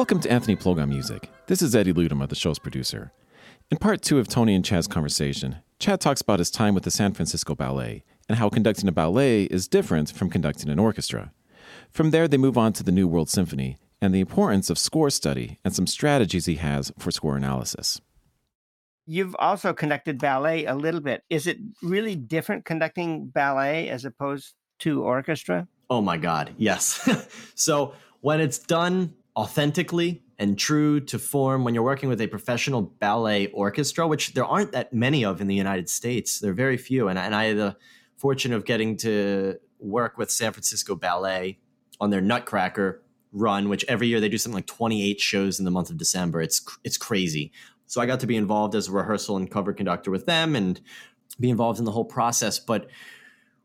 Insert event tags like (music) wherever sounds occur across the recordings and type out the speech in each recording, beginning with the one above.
Welcome to Anthony Plog on Music. This is Eddie Ludum, the show's producer. In part two of Tony and Chad's conversation, Chad talks about his time with the San Francisco Ballet and how conducting a ballet is different from conducting an orchestra. From there, they move on to the New World Symphony and the importance of score study and some strategies he has for score analysis. You've also conducted ballet a little bit. Is it really different conducting ballet as opposed to orchestra? Oh my God, yes. (laughs) so when it's done authentically and true to form, when you're working with a professional ballet orchestra, which there aren't that many of in the United States, there are very few. And, and I had the fortune of getting to work with San Francisco Ballet on their Nutcracker run, which every year they do something like 28 shows in the month of December. It's it's crazy. So I got to be involved as a rehearsal and cover conductor with them and be involved in the whole process. But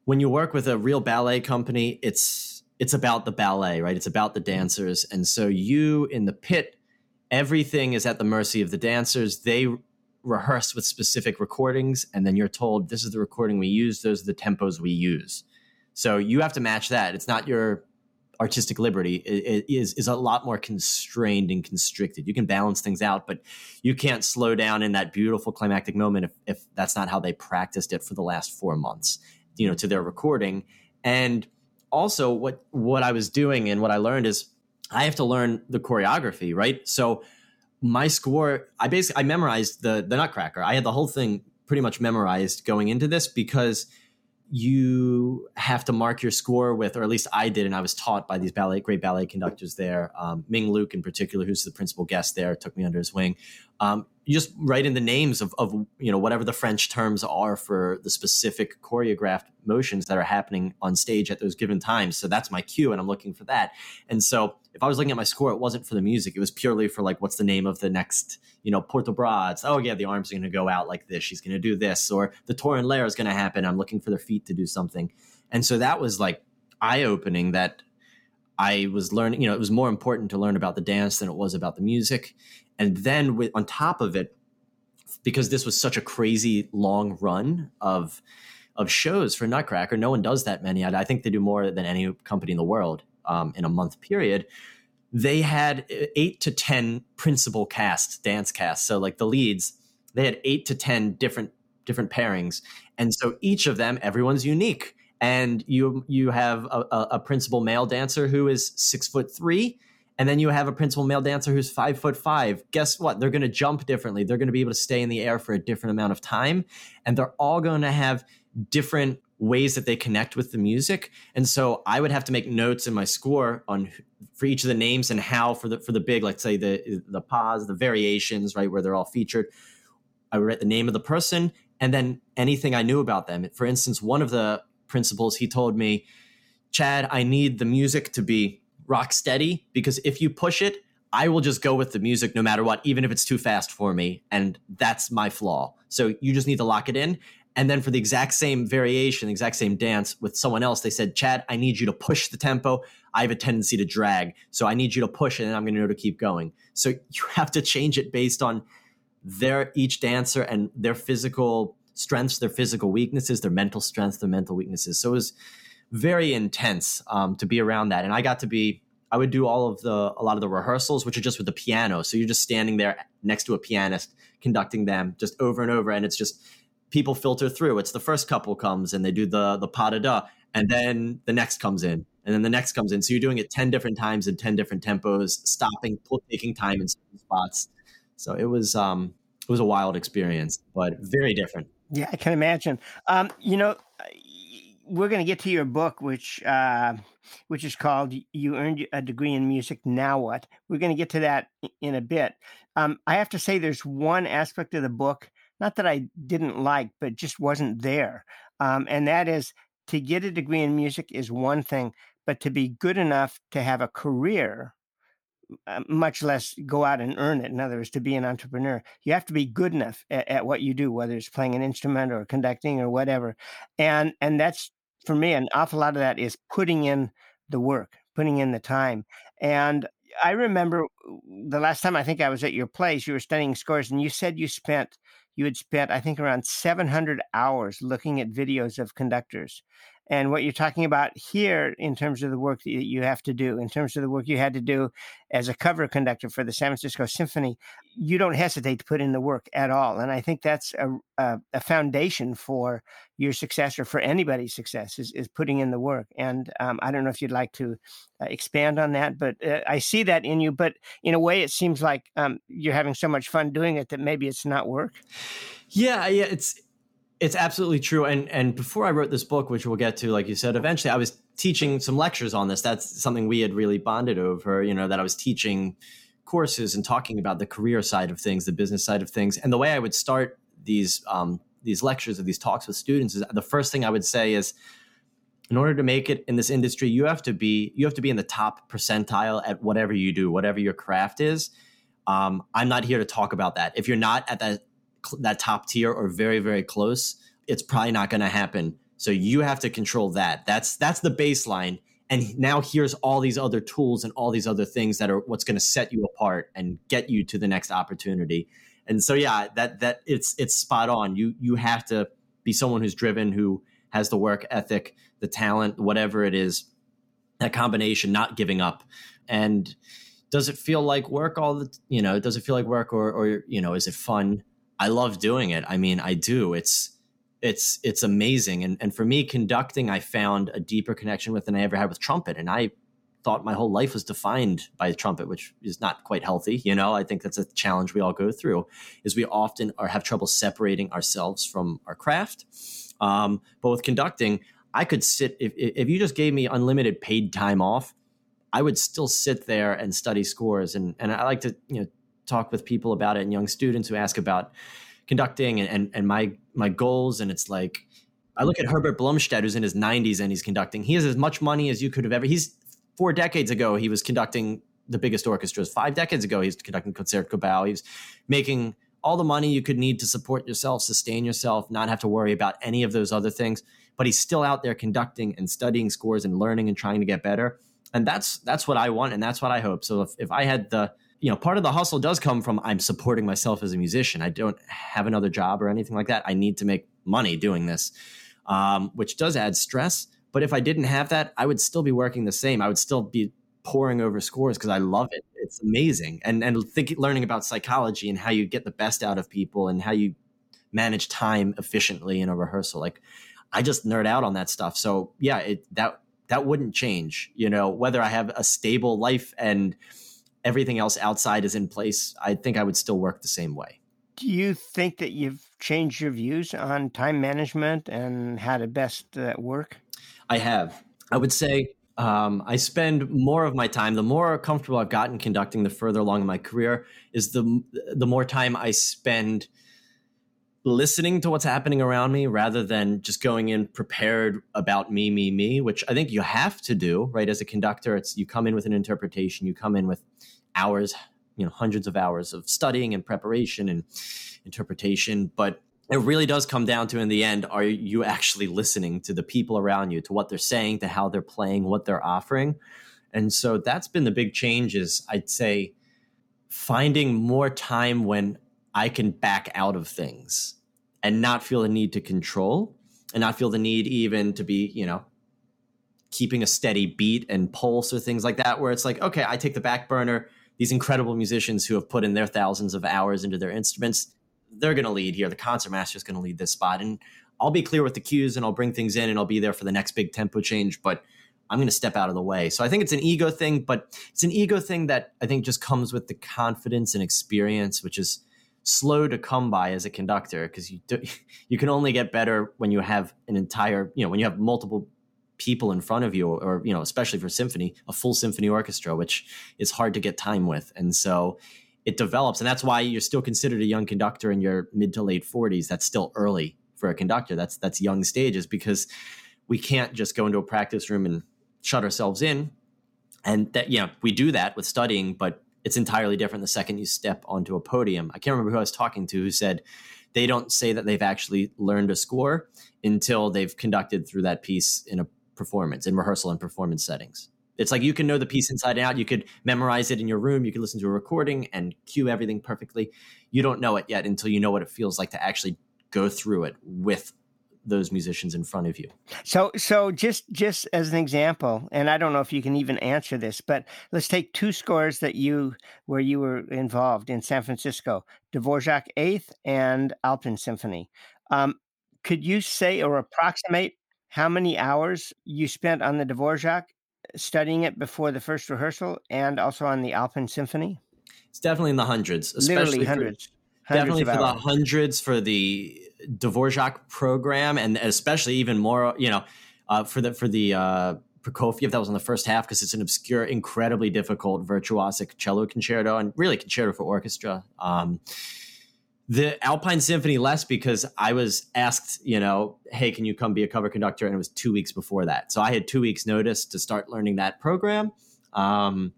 when you work with a real ballet company, it's it's about the ballet, right? It's about the mm-hmm. dancers. And so you in the pit, everything is at the mercy of the dancers. They rehearse with specific recordings, and then you're told this is the recording we use, those are the tempos we use. So you have to match that. It's not your artistic liberty it is is a lot more constrained and constricted. You can balance things out, but you can't slow down in that beautiful climactic moment if, if that's not how they practiced it for the last four months, you know, to their recording. And also what what I was doing and what I learned is I have to learn the choreography, right? So my score, I basically I memorized the the Nutcracker. I had the whole thing pretty much memorized going into this because you have to mark your score with, or at least I did, and I was taught by these ballet, great ballet conductors there. Um, Ming Luke, in particular, who's the principal guest there, took me under his wing. Um, just write in the names of, of you know whatever the French terms are for the specific choreographed motions that are happening on stage at those given times. So that's my cue, and I'm looking for that. And so if I was looking at my score, it wasn't for the music; it was purely for like what's the name of the next you know port de bras. oh yeah, the arms are going to go out like this. She's going to do this, or the tour en l'air is going to happen. I'm looking for their feet to do something, and so that was like eye opening. That I was learning. You know, it was more important to learn about the dance than it was about the music. And then with, on top of it, because this was such a crazy long run of of shows for Nutcracker, no one does that many. I, I think they do more than any company in the world um, in a month period. They had eight to ten principal cast dance casts. So like the leads, they had eight to ten different different pairings, and so each of them, everyone's unique. And you you have a, a principal male dancer who is six foot three and then you have a principal male dancer who's five foot five. Guess what? They're going to jump differently. They're going to be able to stay in the air for a different amount of time. And they're all going to have different ways that they connect with the music. And so I would have to make notes in my score on for each of the names and how for the for the big, let's say the the pause, the variations, right, where they're all featured. I would write the name of the person and then anything I knew about them. For instance, one of the principals, he told me, Chad, I need the music to be rock steady because if you push it, I will just go with the music no matter what, even if it's too fast for me. And that's my flaw. So you just need to lock it in. And then for the exact same variation, the exact same dance with someone else, they said, Chad, I need you to push the tempo. I have a tendency to drag. So I need you to push it and I'm going to know to keep going. So you have to change it based on their each dancer and their physical strengths, their physical weaknesses, their mental strengths, their mental weaknesses. So it was very intense um, to be around that. And I got to be, I would do all of the, a lot of the rehearsals, which are just with the piano. So you're just standing there next to a pianist conducting them just over and over. And it's just people filter through. It's the first couple comes and they do the, the pas de deux, and then the next comes in and then the next comes in. So you're doing it 10 different times in 10 different tempos, stopping, taking time in certain spots. So it was, um, it was a wild experience, but very different. Yeah, I can imagine. Um, you know, we're going to get to your book, which uh, which is called "You Earned a Degree in Music. Now What." We're going to get to that in a bit. Um, I have to say, there's one aspect of the book, not that I didn't like, but just wasn't there, um, and that is to get a degree in music is one thing, but to be good enough to have a career Uh, much less go out and earn it. In other words, to be an entrepreneur, you have to be good enough at, at, what you do, whether it's playing an instrument or conducting or whatever. And and that's for me an awful lot of that is putting in the work, putting in the time. And I remember the last time I think I was at your place, you were studying scores, and you said you spent you had spent I think around 700 hours looking at videos of conductors. And what you're talking about here in terms of the work that you have to do, in terms of the work you had to do as a cover conductor for the San Francisco Symphony, you don't hesitate to put in the work at all. And I think that's a, a, a foundation for your success or for anybody's success is, is putting in the work. And um, I don't know if you'd like to uh, expand on that, but uh, I see that in you. But in a way, it seems like um, you're having so much fun doing it that maybe it's not work. Yeah, yeah, it's it's absolutely true. And and before I wrote this book, which we'll get to, like you said, eventually I was teaching some lectures on this. That's something we had really bonded over. You know, that I was teaching courses and talking about the career side of things, the business side of things, and the way I would start these um, these lectures or these talks with students is the first thing I would say is, in order to make it in this industry, you have to be you have to be in the top percentile at whatever you do, whatever your craft is. Um, I'm not here to talk about that. If you're not at that that top tier or very very close, it's probably not going to happen. So you have to control that. That's that's the baseline. And now here's all these other tools and all these other things that are what's going to set you apart and get you to the next opportunity. And so yeah, that that it's it's spot on. You you have to be someone who's driven, who has the work ethic, the talent, whatever it is, that combination, not giving up. And does it feel like work all the you know, does it feel like work or or you know, is it fun? I love doing it. I mean, I do. It's it's it's amazing. And and for me, conducting, I found a deeper connection with than I ever had with trumpet. And I thought my whole life was defined by trumpet, which is not quite healthy. You know, I think that's a challenge we all go through. Is we often are have trouble separating ourselves from our craft. Um, but with conducting, I could sit if if you just gave me unlimited paid time off, I would still sit there and study scores. And and I like to you know talk with people about it and young students who ask about conducting and, and, and my my goals and it's like I look at Herbert Blomstedt who's in his 90s and he's conducting. He has as much money as you could have ever. He's four decades ago he was conducting the biggest orchestras. Five decades ago he was conducting Concertgebouw. He was making all the money you could need to support yourself, sustain yourself, not have to worry about any of those other things. But he's still out there conducting and studying scores and learning and trying to get better. And that's that's what I want and that's what I hope. So if, if I had the you know, part of the hustle does come from I'm supporting myself as a musician. I don't have another job or anything like that. I need to make money doing this, um, which does add stress. But if I didn't have that, I would still be working the same. I would still be pouring over scores because I love it. It's amazing, and and think, learning about psychology and how you get the best out of people and how you manage time efficiently in a rehearsal. Like I just nerd out on that stuff. So yeah, it, that that wouldn't change. You know, whether I have a stable life and everything else outside is in place, I think I would still work the same way. Do you think that you've changed your views on time management and how to best uh, work? I have. I would say um, I spend more of my time. The more comfortable I've gotten conducting, the further along in my career is the the more time I spend listening to what's happening around me rather than just going in prepared about me, me, me. Which I think you have to do, right? As a conductor, it's you come in with an interpretation. You come in with hours, you know, hundreds of hours of studying and preparation and interpretation. But it really does come down to in the end, are you actually listening to the people around you, to what they're saying, to how they're playing, what they're offering? And so that's been the big change is I'd say finding more time when I can back out of things and not feel the need to control and not feel the need even to be, you know, keeping a steady beat and pulse or things like that, where it's like, okay, I take the back burner, these incredible musicians who have put in their thousands of hours into their instruments, they're going to lead here. The concert master is going to lead this spot. And I'll be clear with the cues and I'll bring things in and I'll be there for the next big tempo change, but I'm going to step out of the way. So I think it's an ego thing, but it's an ego thing that I think just comes with the confidence and experience, which is slow to come by as a conductor because you do, (laughs) you can only get better when you have an entire, you know, when you have multiple people in front of you or you know especially for symphony a full symphony orchestra which is hard to get time with. And so it develops and that's why you're still considered a young conductor in your mid to late 40s that's still early for a conductor. That's that's young stages because we can't just go into a practice room and shut ourselves in. And that yeah we do that with studying but it's entirely different the second you step onto a podium. I can't remember who i was talking to who said they don't say that they've actually learned a score until they've conducted through that piece in a performance in rehearsal and performance settings. It's like you can know the piece inside and out. You could memorize it in your room. You could listen to a recording and cue everything perfectly. You don't know it yet until you know what it feels like to actually go through it with those musicians in front of you. So, so just just as an example, and I don't know if you can even answer this, but let's take two scores that you where you were involved in San Francisco: Dvorak Eighth and Alpine Symphony. Um, could you say or approximate how many hours you spent on the Dvorak studying it before the first rehearsal, and also on the Alpine Symphony? It's definitely in the hundreds, especially Literally hundreds. For, hundreds definitely for hours. the hundreds for the Dvorak program, and especially even more, you know, uh, for the for the uh, Prokofiev that was in the first half because it's an obscure, incredibly difficult virtuosic cello concerto and really concerto for orchestra. Um, the Alpine Symphony less because I was asked, you know, hey, can you come be a cover conductor? And it was two weeks before that, so I had two weeks notice to start learning that program. Um,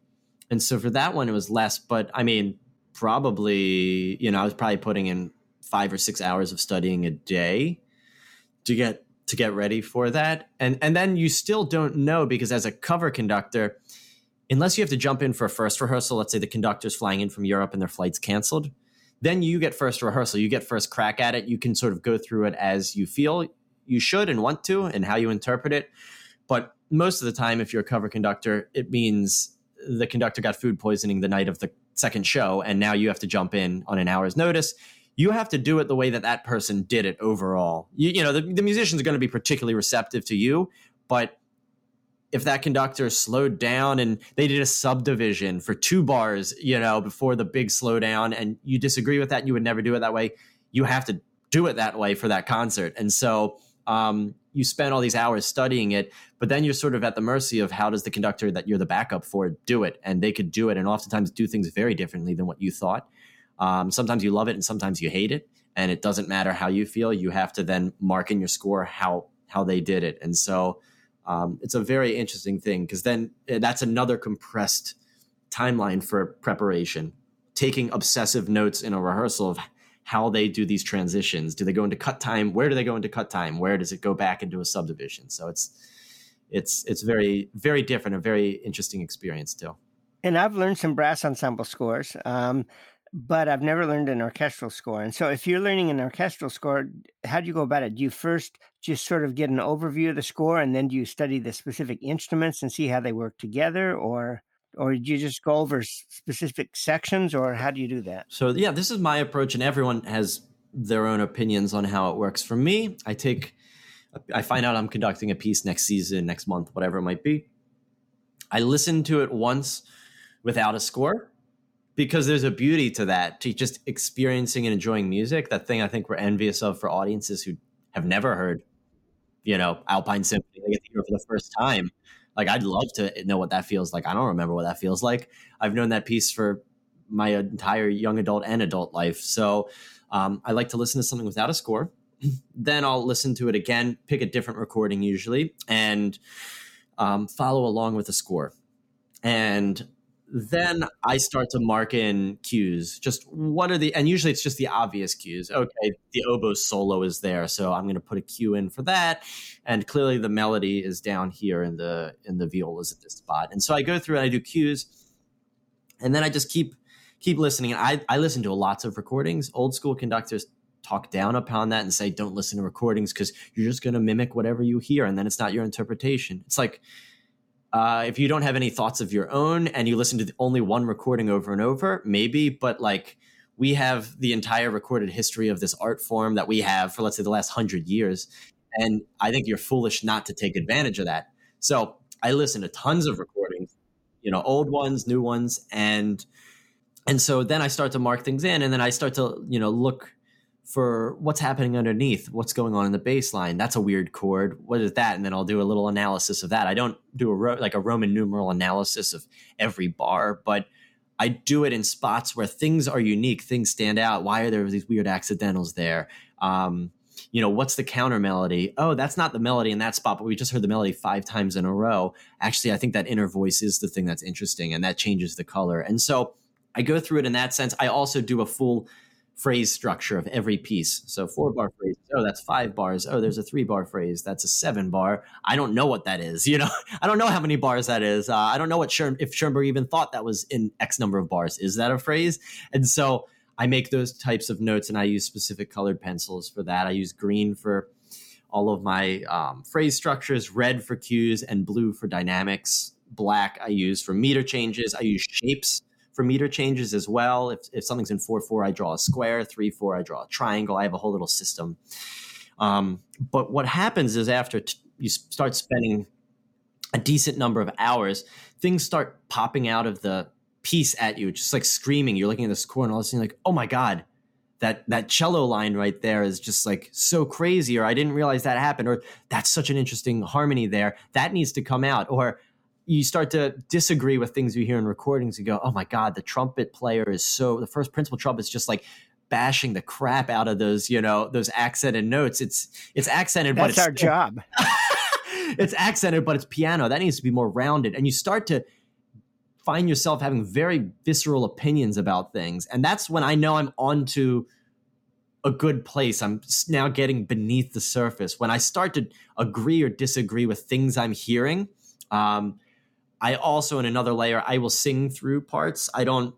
and so for that one, it was less. But I mean, probably, you know, I was probably putting in five or six hours of studying a day to get to get ready for that and and then you still don't know because as a cover conductor unless you have to jump in for a first rehearsal let's say the conductor's flying in from europe and their flight's canceled then you get first rehearsal. You get first crack at it. You can sort of go through it as you feel. You should and want to and how you interpret it. But most of the time if you're a cover conductor it means the conductor got food poisoning the night of the second show and now you have to jump in on an hour's notice. You have to do it the way that that person did it overall. You, you know, the, the musician's are going to be particularly receptive to you, but if that conductor slowed down and they did a subdivision for two bars, you know, before the big slowdown, and you disagree with that, you would never do it that way, you have to do it that way for that concert. And so um, you spend all these hours studying it, but then you're sort of at the mercy of how does the conductor that you're the backup for do it, and they could do it, and oftentimes do things very differently than what you thought. Um, sometimes you love it and sometimes you hate it, and it doesn't matter how you feel. You have to then mark in your score how how they did it, and so um, it's a very interesting thing because then eh, that's another compressed timeline for preparation. Taking obsessive notes in a rehearsal of how they do these transitions. Do they go into cut time? Where do they go into cut time? Where does it go back into a subdivision? So it's it's it's very very different, a very interesting experience too. And I've learned some brass ensemble scores. Um, but I've never learned an orchestral score. And so, if you're learning an orchestral score, how do you go about it? Do you first just sort of get an overview of the score, and then do you study the specific instruments and see how they work together, or or do you just go over specific sections, or how do you do that? So, yeah, this is my approach, and everyone has their own opinions on how it works. For me, I take, I find out I'm conducting a piece next season, next month, whatever it might be. I listen to it once without a score because there's a beauty to that to just experiencing and enjoying music that thing i think we're envious of for audiences who have never heard you know alpine symphony they get to hear for the first time. Like i'd love to know what that feels like. I don't remember what that feels like. I've known that piece for my entire young adult and adult life. So um, i like to listen to something without a score. (clears throat) Then i'll listen to it again pick a different recording usually and um, follow along with the score. And then I start to mark in cues. Just what are the, and usually it's just the obvious cues. Okay, the oboe solo is there, so I'm going to put a cue in for that, and clearly the melody is down here in the in the violas at this spot. And so I go through and I do cues, and then I just keep keep listening. And I I listen to lots of recordings. Old school conductors talk down upon that and say don't listen to recordings because you're just going to mimic whatever you hear, and then it's not your interpretation. It's like uh, if you don't have any thoughts of your own and you listen to the, only one recording over and over, maybe, but like we have the entire recorded history of this art form that we have for, let's say, the last hundred years. And I think you're foolish not to take advantage of that. So I listen to tons of recordings, you know, old ones, new ones, and and so then I start to mark things in, and then I start to you know look for what's happening underneath, what's going on in the bass line. That's a weird chord. What is that? And then I'll do a little analysis of that. I don't do a ro- like a Roman numeral analysis of every bar, but I do it in spots where things are unique, things stand out. Why are there these weird accidentals there? Um, you know, what's the counter melody? Oh, that's not the melody in that spot, but we just heard the melody five times in a row. Actually, I think that inner voice is the thing that's interesting and that changes the color. And so I go through it in that sense. I also do a full phrase structure of every piece. So four bar phrase. Oh, that's five bars. Oh, there's a three bar phrase. That's a seven bar. I don't know what that is. (laughs) You know, I don't know how many bars that is. Uh, I don't know what Schoen- if Schoenberg even thought that was in X number of bars. Is that a phrase? And so I make those types of notes, and I use specific colored pencils for that. I use green for all of my um, phrase structures, red for cues and blue for dynamics. Black I use for meter changes. I use shapes for meter changes as well. If, if something's in 4 4, I draw a square, 3 4, I draw a triangle. I have a whole little system. Um, but what happens is after t- you start spending a decent number of hours, things start popping out of the piece at you, just like screaming. You're looking at the score and all of a sudden, like, oh my God, that that cello line right there is just like so crazy or i didn't realize that happened or that's such an interesting harmony there that needs to come out or you start to disagree with things you hear in recordings. You go, oh my God, the trumpet player is so, the first principal trumpet is just like bashing the crap out of those, you know, those accented notes. It's, it's accented, That's but it's our job. (laughs) it's accented, but it's piano. That needs to be more rounded. And you start to find yourself having very visceral opinions about things. And that's when I know I'm onto a good place. I'm now getting beneath the surface. When I start to agree or disagree with things I'm hearing, um, I also in another layer I will sing through parts. I don't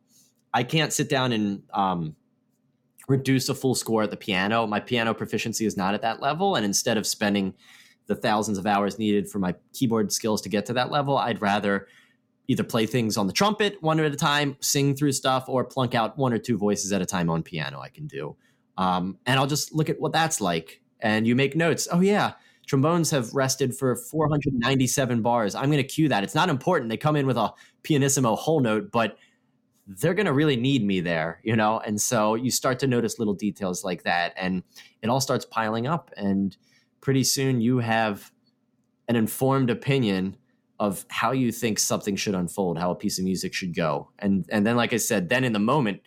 I can't sit down and um, reduce a full score at the piano. My piano proficiency is not at that level and instead of spending the thousands of hours needed for my keyboard skills to get to that level, I'd rather either play things on the trumpet one at a time, sing through stuff, or plunk out one or two voices at a time on piano. I can do, um, and I'll just look at what that's like, and you make notes. Oh yeah, trombones have rested for 497 bars. I'm going to cue that. It's not important. They come in with a pianissimo whole note, but they're going to really need me there, you know? And so you start to notice little details like that and it all starts piling up and pretty soon you have an informed opinion of how you think something should unfold, how a piece of music should go. And and then like I said, then in the moment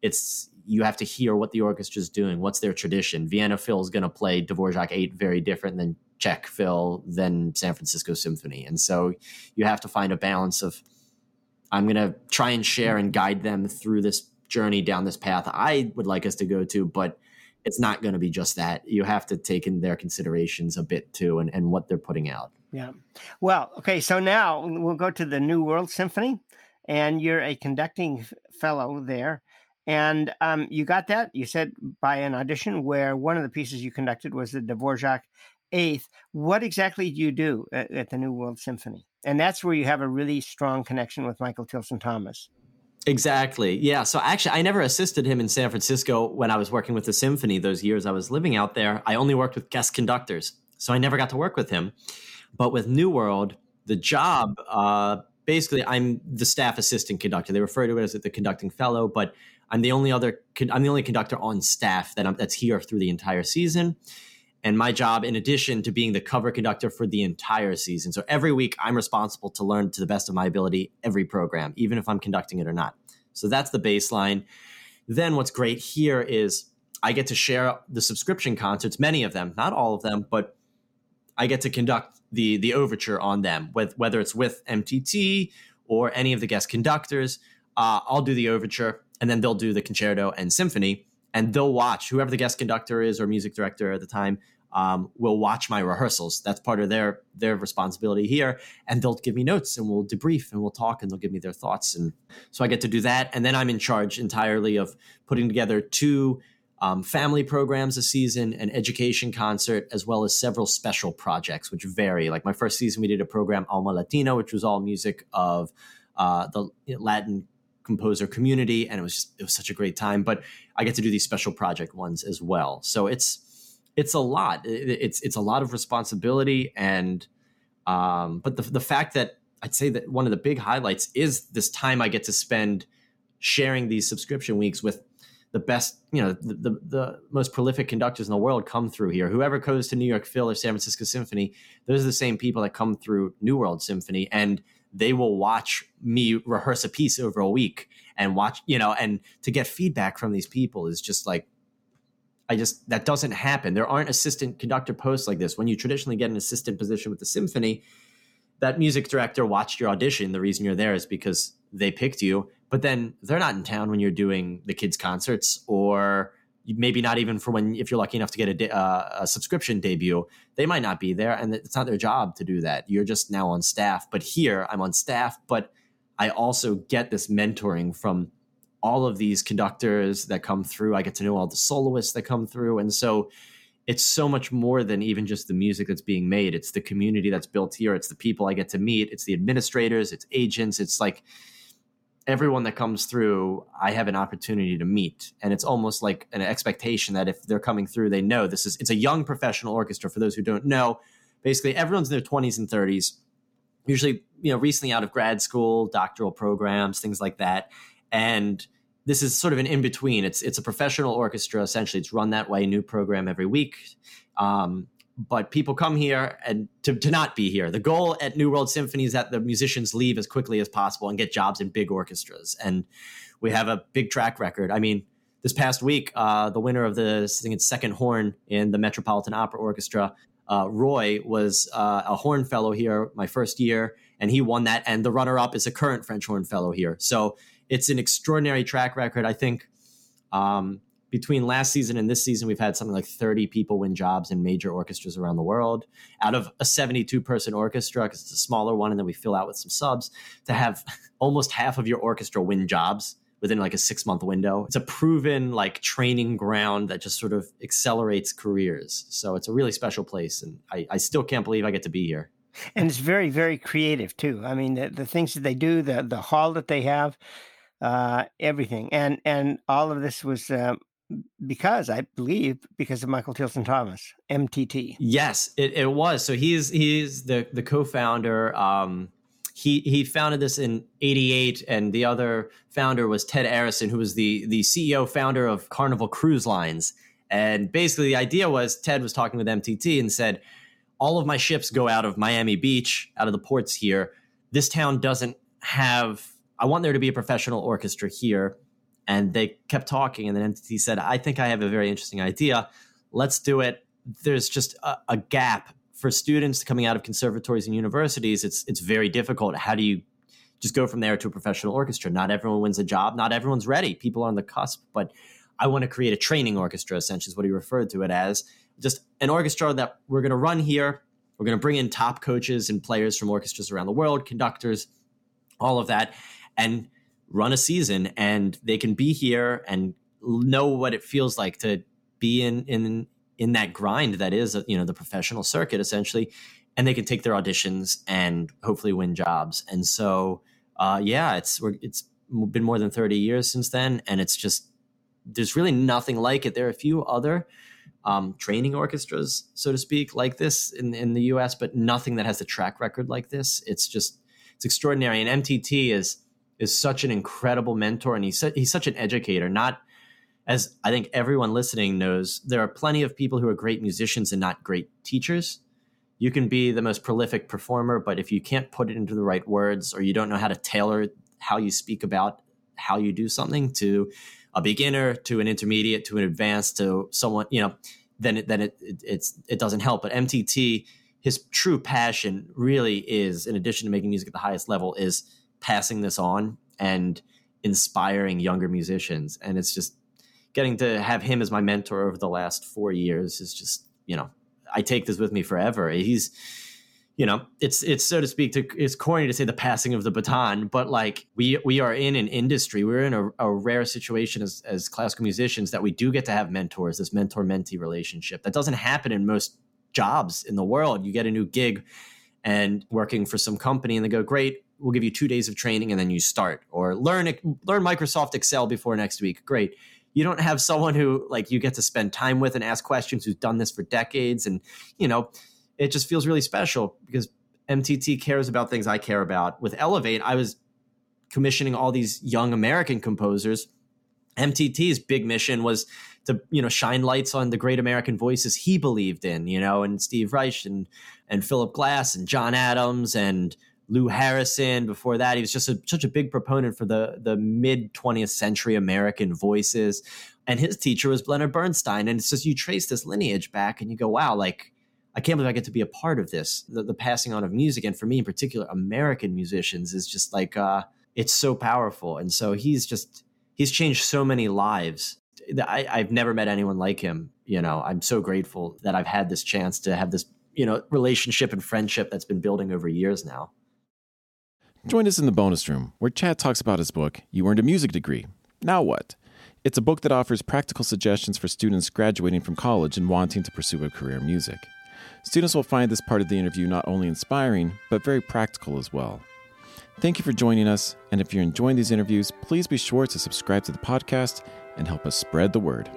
it's you have to hear what the orchestra's doing. What's their tradition? Vienna Phil is going to play Dvorak 8 very different than Czech Phil, than San Francisco Symphony. And so you have to find a balance of, I'm going to try and share and guide them through this journey down this path I would like us to go to, but it's not going to be just that. You have to take in their considerations a bit too and, and what they're putting out. Yeah. Well, okay. So now we'll go to the New World Symphony, and you're a conducting fellow there. And um, you got that, you said, by an audition where one of the pieces you conducted was the Dvorak Eighth. What exactly do you do at, at, the New World Symphony? And that's where you have a really strong connection with Michael Tilson Thomas. Exactly. Yeah. So actually, I never assisted him in San Francisco when I was working with the symphony those years I was living out there. I only worked with guest conductors. So I never got to work with him. But with New World, the job, uh, basically, I'm the staff assistant conductor. They refer to it as the conducting fellow, but I'm the only other I'm the only conductor on staff that I'm, that's here through the entire season. And my job, in addition to being the cover conductor for the entire season, so every week I'm responsible to learn to the best of my ability every program, even if I'm conducting it or not. So that's the baseline. Then what's great here is I get to share the subscription concerts, many of them, not all of them, but I get to conduct the the overture on them, with, whether it's with MTT or any of the guest conductors. Uh, I'll do the overture and then they'll do the concerto and symphony and they'll watch whoever the guest conductor is or music director at the time um, will watch my rehearsals. That's part of their their responsibility here. And they'll give me notes and we'll debrief and we'll talk and they'll give me their thoughts. And so i get to do that. And then i'm in charge entirely of putting together two um, family programs a season an education concert as well as several special projects which vary. Like my first season we did a program alma latino which was all music of uh, the latin composer community and it was just it was such a great time but i get to do these special project ones as well so it's it's a lot it's it's a lot of responsibility and um but the the fact that i'd say that one of the big highlights is this time i get to spend sharing these subscription weeks with the best, you know, the, the, the, most prolific conductors in the world come through here. Whoever goes to New York Phil or San Francisco Symphony, those are the same people that come through New World Symphony. And they will watch me rehearse a piece over a week and watch, you know, and to get feedback from these people is just like, I just, that doesn't happen. There aren't assistant conductor posts like this. When you traditionally get an assistant position with the symphony, that music director watched your audition. The reason you're there is because they picked you, but then they're not in town when you're doing the kids' concerts or maybe not even for when if you're lucky enough to get a, uh, a, subscription debut they might not be there and it's not their job to do that you're just now on staff but here i'm on staff but i also get this mentoring from all of these conductors that come through i get to know all the soloists that come through and so it's so much more than even just the music that's being made. It's the community that's built here. It's the people I get to meet. It's the administrators. It's agents. It's like everyone that comes through, I have an opportunity to meet. And it's almost like an expectation that if they're coming through, they know this is, it's a young professional orchestra. For those who don't know, basically everyone's in their 20s and 30s, usually, you know, recently out of grad school, doctoral programs, things like that. And this is sort of an in between. It's it's a professional orchestra essentially. It's run that way, new program every week. Um, but people come here and to, to not be here. The goal at New World Symphony is that the musicians leave as quickly as possible and get jobs in big orchestras. And we have a big track record. I mean, this past week, uh, the winner of the I think it's second horn in the Metropolitan Opera Orchestra, uh, Roy, was uh, a horn fellow here my first year, and he won that. And the runner up is a current French horn fellow here. So it's an extraordinary track record. I think um, between last season and this season, we've had something like 30 people win jobs in major orchestras around the world. Out of a 72 person orchestra, because it's a smaller one, and then we fill out with some subs, to have (laughs) almost half of your orchestra win jobs within like a six month window. It's a proven like training ground that just sort of accelerates careers. So it's a really special place. And I, I still can't believe I get to be here. And it's very, very creative too. I mean, the, the things that they do, the, the hall that they have, uh, everything, and and all of this was uh, because I believe because of Michael Tilson Thomas, MTT. Yes, it, it was. So he's he's the the co-founder. Um, he he founded this in '88, and the other founder was Ted Arison, who was the the CEO founder of Carnival Cruise Lines. And basically, the idea was Ted was talking with MTT and said, "All of my ships go out of Miami Beach, out of the ports here. This town doesn't have I want there to be a professional orchestra here. And they kept talking, and then MTT said, I think I have a very interesting idea. Let's do it. There's just a, a gap for students coming out of conservatories and universities. It's it's very difficult. How do you just go from there to a professional orchestra? Not everyone wins a job. Not everyone's ready. People are on the cusp. But I want to create a training orchestra, essentially, is what he referred to it as. Just an orchestra that we're going to run here. We're going to bring in top coaches and players from orchestras around the world, conductors, all of that and run a season and they can be here and know what it feels like to be in in in that grind that is you know the professional circuit essentially. And they can take their auditions and hopefully win jobs. And so uh, yeah it's it's been more than 30 years since then. And it's just there's really nothing like it. There are a few other um, training orchestras so to speak like this in in the US but nothing that has a track record like this. It's just it's extraordinary. And MTT is is such an incredible mentor and he's he's such an educator. Not as i think everyone listening knows there are plenty of people who are great musicians and not great teachers. You can be the most prolific performer but if you can't put it into the right words or you don't know how to tailor how you speak about how you do something to a beginner to an intermediate to an advanced to someone you know then it, then it, it it's it doesn't help. But mtt his true passion really is in addition to making music at the highest level is passing this on and inspiring younger musicians. And it's just getting to have him as my mentor over the last four years is just, you know, I take this with me forever. He's, you know, it's it's so to speak. To, it's corny to say the passing of the baton, but like we we are in an industry, we're in a, a rare situation as as classical musicians that we do get to have mentors. This mentor mentee relationship that doesn't happen in most jobs in the world. You get a new gig and working for some company, and they go, "Great, we'll give you two days of training and then you start. Or learn learn microsoft excel before next week. Great. You don't have someone who like you get to spend time with and ask questions who's done this for decades. And you know it just feels really special because mtt cares about things i care about. With elevate i was commissioning all these young american composers. Mtt's big mission was to you know shine lights on the great american voices he believed in you know and steve reich and and philip glass and john adams and Lou Harrison. Before that, he was just a, such a big proponent for the the mid 20th century American voices. And his teacher was Leonard Bernstein. And it's just you trace this lineage back, and you go, wow, like I can't believe I get to be a part of this. The, the passing on of music, and for me in particular, American musicians is just like uh, it's so powerful. And so he's just he's changed so many lives. I, I've never met anyone like him. You know, I'm so grateful that I've had this chance to have this you know relationship and friendship that's been building over years now. Join us in the bonus room where Chad talks about his book, You Earned a Music Degree. Now what? It's a book that offers practical suggestions for students graduating from college and wanting to pursue a career in music. Students will find this part of the interview not only inspiring, but very practical as well. Thank you for joining us, and if you're enjoying these interviews, please be sure to subscribe to the podcast and help us spread the word.